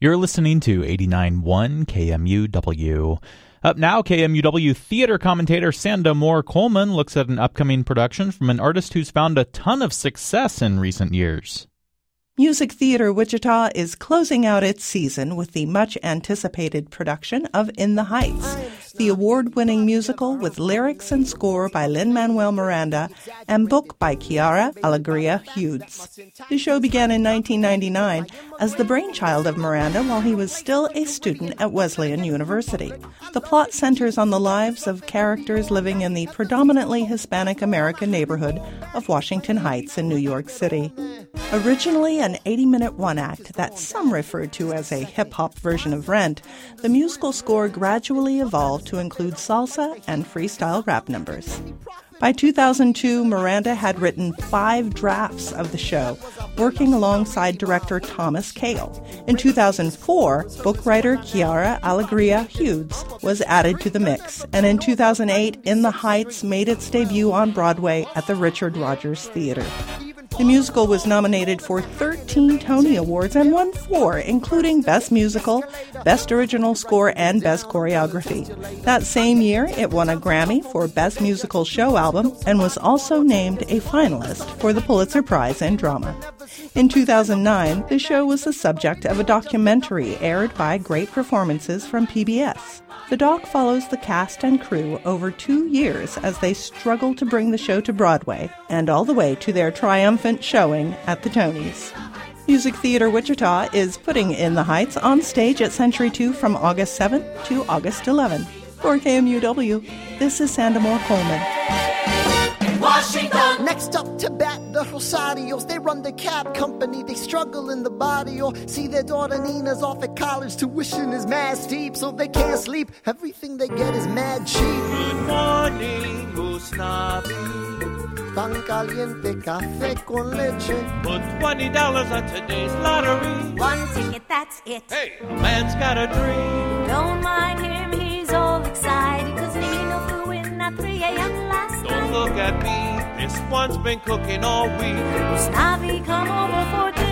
You're listening to 89.1 KMUW. Up now, KMUW theater commentator Sanda Moore Coleman looks at an upcoming production from an artist who's found a ton of success in recent years. Music Theater Wichita is closing out its season with the much anticipated production of In the Heights, the award winning musical with lyrics and score by Lin-Manuel Miranda and book by Quiara Alegria Hudes. The show began in 1999 as the brainchild of Miranda while he was still a student at Wesleyan University. The plot centers on the lives of characters living in the predominantly Hispanic American neighborhood of Washington Heights in New York City. Originally an 80 minute one act that some referred to as a hip hop version of Rent, the musical score gradually evolved to include salsa and freestyle rap numbers. By 2002, Miranda had written five drafts of the show, working alongside director Thomas Kail. In 2004, book writer Quiara Alegria Hudes was added to the mix, and in 2008, In the Heights made its debut on Broadway at the Richard Rodgers Theater. The musical was nominated for 13 Tony Awards and won four, including Best Musical, Best Original Score, and Best Choreography. That same year, it won a Grammy for Best Musical Show Album and was also named a finalist for the Pulitzer Prize in Drama. In 2009, the show was the subject of a documentary aired by Great Performances from PBS. The doc follows the cast and crew over two years as they struggle to bring the show to Broadway and all the way to their triumphant showing at the Tonys. Music Theater Wichita is putting In the Heights on stage at Century 2 from August 7th to August 11th. For KMUW, this is Sanda Moore Coleman. Washington. Next up to bat, the Rosarios. They run the cab company. They struggle in the body or see their daughter Nina's off at college. Tuition is mad steep, so they can't sleep. Everything they get is mad cheap. Good morning, Usnavi. Pan caliente, café con leche. Put twenty dollars on today's lottery. One ticket, that's it. Hey, a man's got a dream. Don't mind him, This one's been cooking all week. Snavi come over for tea.